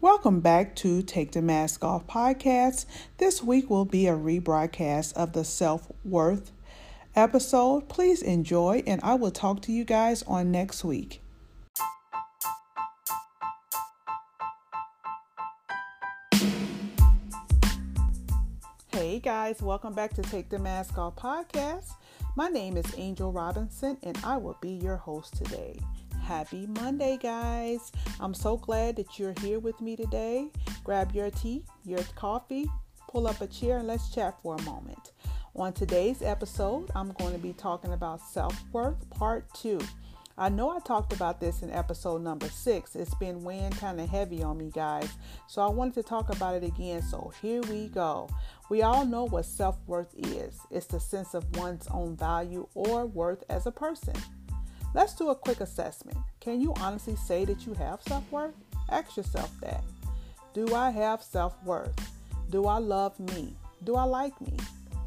Welcome back to Take the Mask Off podcast. This week will be a rebroadcast of the self worth episode. Please enjoy, and I will talk to you guys on next week. Hey guys, welcome back to Take the Mask Off podcast. My name is Angel Robinson, and I will be your host today. Happy Monday, guys. I'm so glad that you're here with me today. Grab your tea, your coffee, pull up a chair, and let's chat for a moment. On today's episode, I'm going to be talking about self worth part two. I know I talked about this in episode number six. It's been weighing kind of heavy on me, guys. So I wanted to talk about it again. So here we go. We all know what self worth is it's the sense of one's own value or worth as a person. Let's do a quick assessment. Can you honestly say that you have self worth? Ask yourself that. Do I have self worth? Do I love me? Do I like me?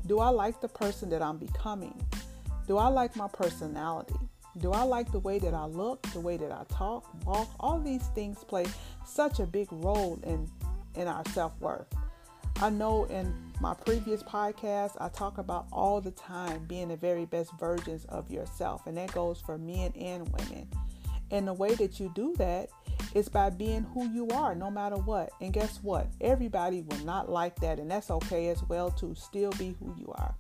Do I like the person that I'm becoming? Do I like my personality? Do I like the way that I look, the way that I talk, walk? All these things play such a big role in, in our self worth. I know in my previous podcast, I talk about all the time being the very best versions of yourself, and that goes for men and women. And the way that you do that is by being who you are, no matter what. And guess what? Everybody will not like that, and that's okay as well to still be who you are.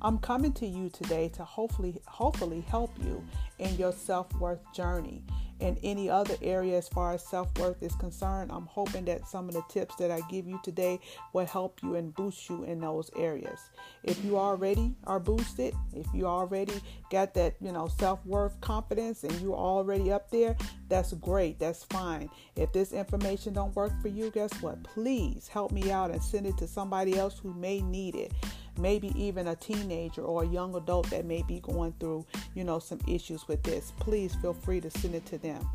I'm coming to you today to hopefully hopefully help you in your self-worth journey in any other area as far as self worth is concerned. I'm hoping that some of the tips that I give you today will help you and boost you in those areas. If you already are boosted, if you already got that, you know, self worth confidence and you're already up there, that's great. That's fine. If this information don't work for you, guess what? Please help me out and send it to somebody else who may need it maybe even a teenager or a young adult that may be going through, you know, some issues with this, please feel free to send it to them.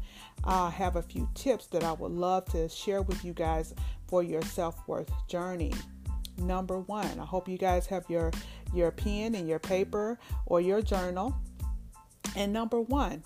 I have a few tips that I would love to share with you guys for your self-worth journey. Number 1, I hope you guys have your your pen and your paper or your journal. And number 1,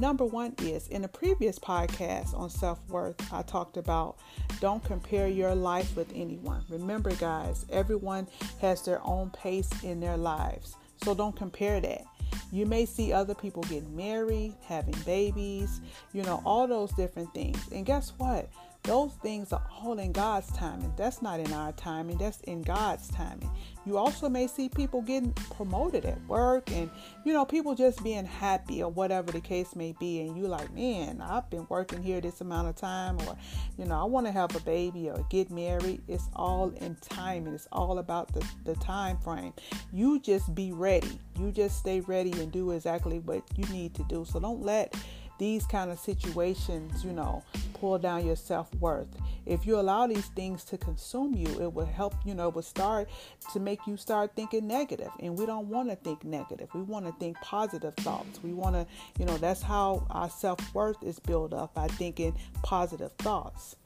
Number one is in a previous podcast on self worth, I talked about don't compare your life with anyone. Remember, guys, everyone has their own pace in their lives. So don't compare that. You may see other people getting married, having babies, you know, all those different things. And guess what? Those things are all in God's timing. That's not in our timing, that's in God's timing. You also may see people getting promoted at work and, you know, people just being happy or whatever the case may be. And you like, man, I've been working here this amount of time, or, you know, I want to have a baby or get married. It's all in timing, it's all about the, the time frame. You just be ready. You just stay ready and do exactly what you need to do. So don't let these kind of situations, you know, pull down your self worth. If you allow these things to consume you, it will help, you know, it will start to make you start thinking negative. And we don't want to think negative. We want to think positive thoughts. We want to, you know, that's how our self worth is built up by thinking positive thoughts.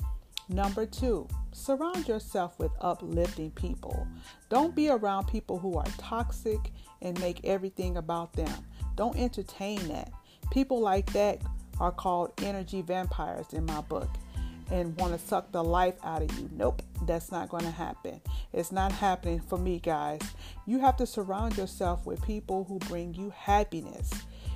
Number two, surround yourself with uplifting people. Don't be around people who are toxic and make everything about them. Don't entertain that. People like that are called energy vampires in my book and want to suck the life out of you. Nope, that's not going to happen. It's not happening for me, guys. You have to surround yourself with people who bring you happiness.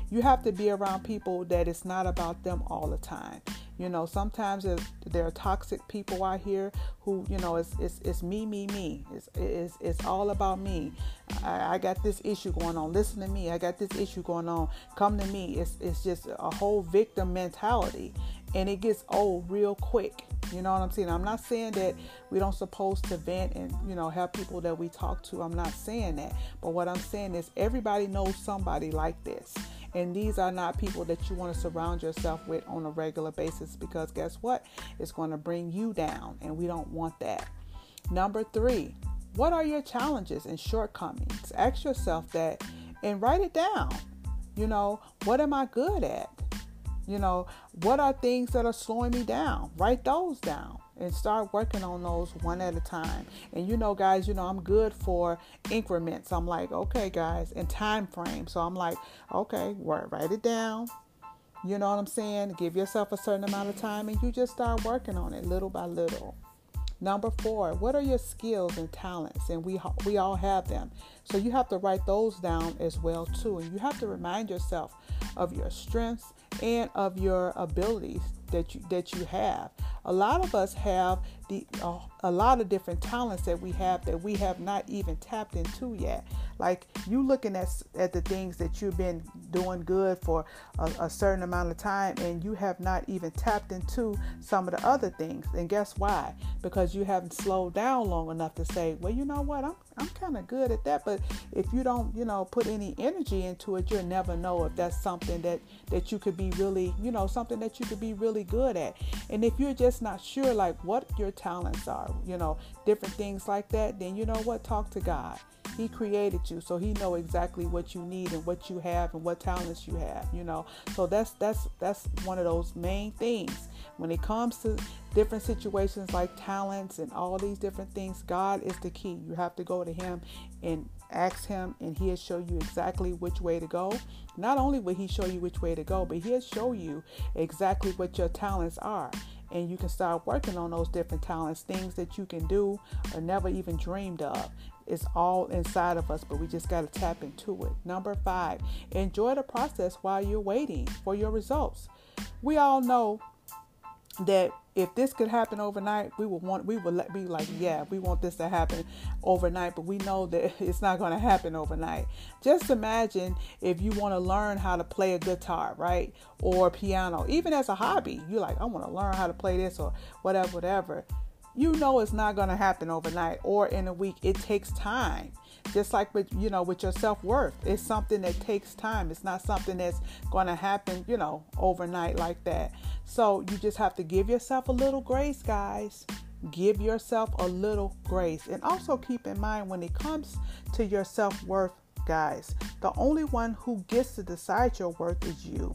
You have to be around people that it's not about them all the time. You know, sometimes there are toxic people out here who, you know, it's it's, it's me, me, me. It's, it's it's all about me. I, I got this issue going on. Listen to me. I got this issue going on. Come to me. It's it's just a whole victim mentality, and it gets old real quick. You know what I'm saying? I'm not saying that we don't supposed to vent and you know have people that we talk to. I'm not saying that. But what I'm saying is everybody knows somebody like this. And these are not people that you want to surround yourself with on a regular basis because guess what? It's going to bring you down, and we don't want that. Number three, what are your challenges and shortcomings? Ask yourself that and write it down. You know, what am I good at? You know, what are things that are slowing me down? Write those down and start working on those one at a time. And you know, guys, you know, I'm good for increments. I'm like, okay, guys, and time frame. So I'm like, okay, write it down, You know what I'm saying? Give yourself a certain amount of time and you just start working on it little by little. Number four, what are your skills and talents? And we we all have them, so you have to write those down as well too. And you have to remind yourself of your strengths and of your abilities that you that you have. A lot of us have the uh, a lot of different talents that we have that we have not even tapped into yet. Like you looking at at the things that you've been doing good for a, a certain amount of time, and you have not even tapped into some of the other things. And guess why? Because you haven't slowed down long enough to say, well, you know what, I'm I'm kind of good at that. But if you don't, you know, put any energy into it, you'll never know if that's something that that you could be really, you know, something that you could be really good at. And if you're just not sure, like what your talents are, you know, different things like that, then you know what, talk to God he created you, so he know exactly what you need and what you have and what talents you have, you know. So that's that's that's one of those main things. When it comes to different situations like talents and all these different things, God is the key. You have to go to him and ask him and he'll show you exactly which way to go. Not only will he show you which way to go, but he'll show you exactly what your talents are and you can start working on those different talents, things that you can do or never even dreamed of. It's all inside of us, but we just got to tap into it. Number five, enjoy the process while you're waiting for your results. We all know that if this could happen overnight, we would want we would be like, yeah, we want this to happen overnight, but we know that it's not going to happen overnight. Just imagine if you want to learn how to play a guitar, right? Or piano, even as a hobby. You're like, I want to learn how to play this or whatever, whatever you know it's not going to happen overnight or in a week. It takes time. Just like with you know with your self-worth. It's something that takes time. It's not something that's going to happen, you know, overnight like that. So you just have to give yourself a little grace, guys. Give yourself a little grace. And also keep in mind when it comes to your self-worth, guys, the only one who gets to decide your worth is you.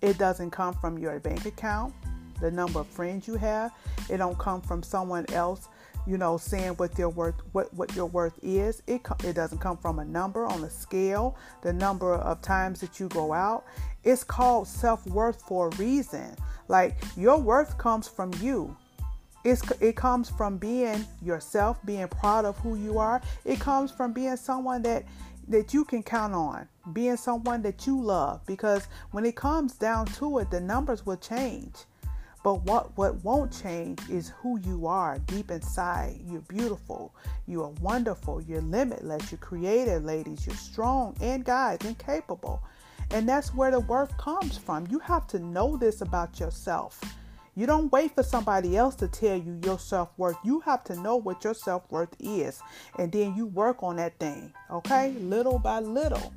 It doesn't come from your bank account the number of friends you have. It don't come from someone else, you know, saying what your worth what what your worth is. It it doesn't come from a number on a scale, the number of times that you go out. It's called self-worth for a reason. Like your worth comes from you. It's, it comes from being yourself, being proud of who you are. It comes from being someone that that you can count on, being someone that you love. Because when it comes down to it, the numbers will change. But what, what won't change is who you are deep inside. You're beautiful. You are wonderful. You're limitless. You're creative, ladies. You're strong and guys and capable. And that's where the worth comes from. You have to know this about yourself. You don't wait for somebody else to tell you your self worth. You have to know what your self worth is. And then you work on that thing, okay? Little by little.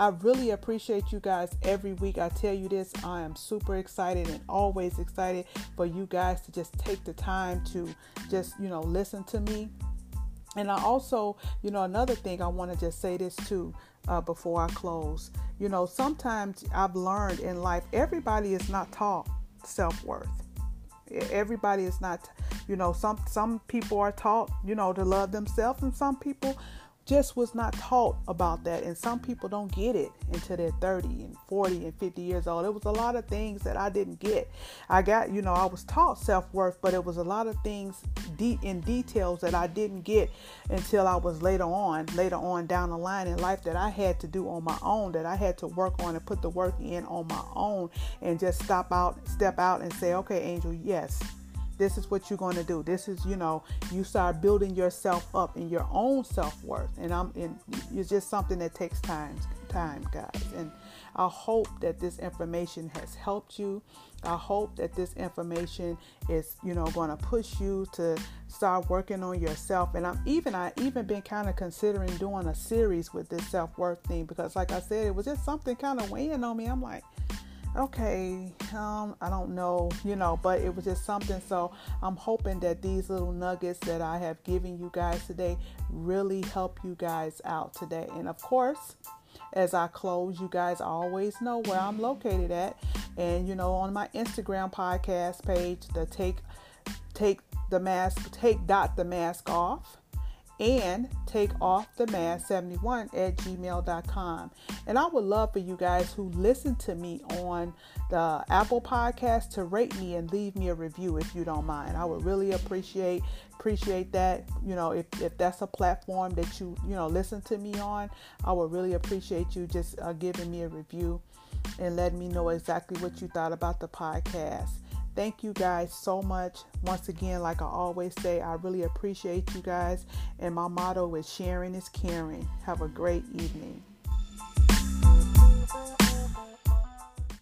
I really appreciate you guys every week. I tell you this, I am super excited and always excited for you guys to just take the time to just, you know, listen to me. And I also, you know, another thing I want to just say this too uh, before I close. You know, sometimes I've learned in life, everybody is not taught self worth. Everybody is not, you know, some some people are taught, you know, to love themselves, and some people just was not taught about that. And some people don't get it until they're 30 and 40 and 50 years old. It was a lot of things that i didn't get. I got you know i was taught self-worth but it was a lot of things deep in details that i didn't get until i was later on later on down the line in life that i had to do on my own that i had to work on and put the work in on my own and just stop out step out and say okay angel yes this is what you're going to do. This is you know you start building yourself up in your own self-worth. And i'm in it's just something that takes time time guys. And i hope that this information has helped you. I hope that this information is you know going to push you to start working on yourself. And i'm even i even been kind of considering doing a series with this self-worth thing because like i said it was just something kind of weighing on me. I'm like okay, um, I don't know, you know, but it was just something. So I'm hoping that these little nuggets that I have given you guys today really help you guys out today. And of course, as I close, you guys always know where I'm located at. And you know, on my Instagram podcast page, the take take the mask take dot the mask off and take off the mask 71 at gmail.com. And I would love for you guys who listen to me on the Apple podcast to rate me and leave me a review if you don't mind. I would really appreciate appreciate that. You know, if, if that's a platform that you, you know, listen to me on, I would really appreciate you just uh, giving me a review and letting me know exactly what you thought about the podcast. Thank you guys so much. Once again, like I always say, I really appreciate you guys. And my motto is sharing is caring. Have a great evening.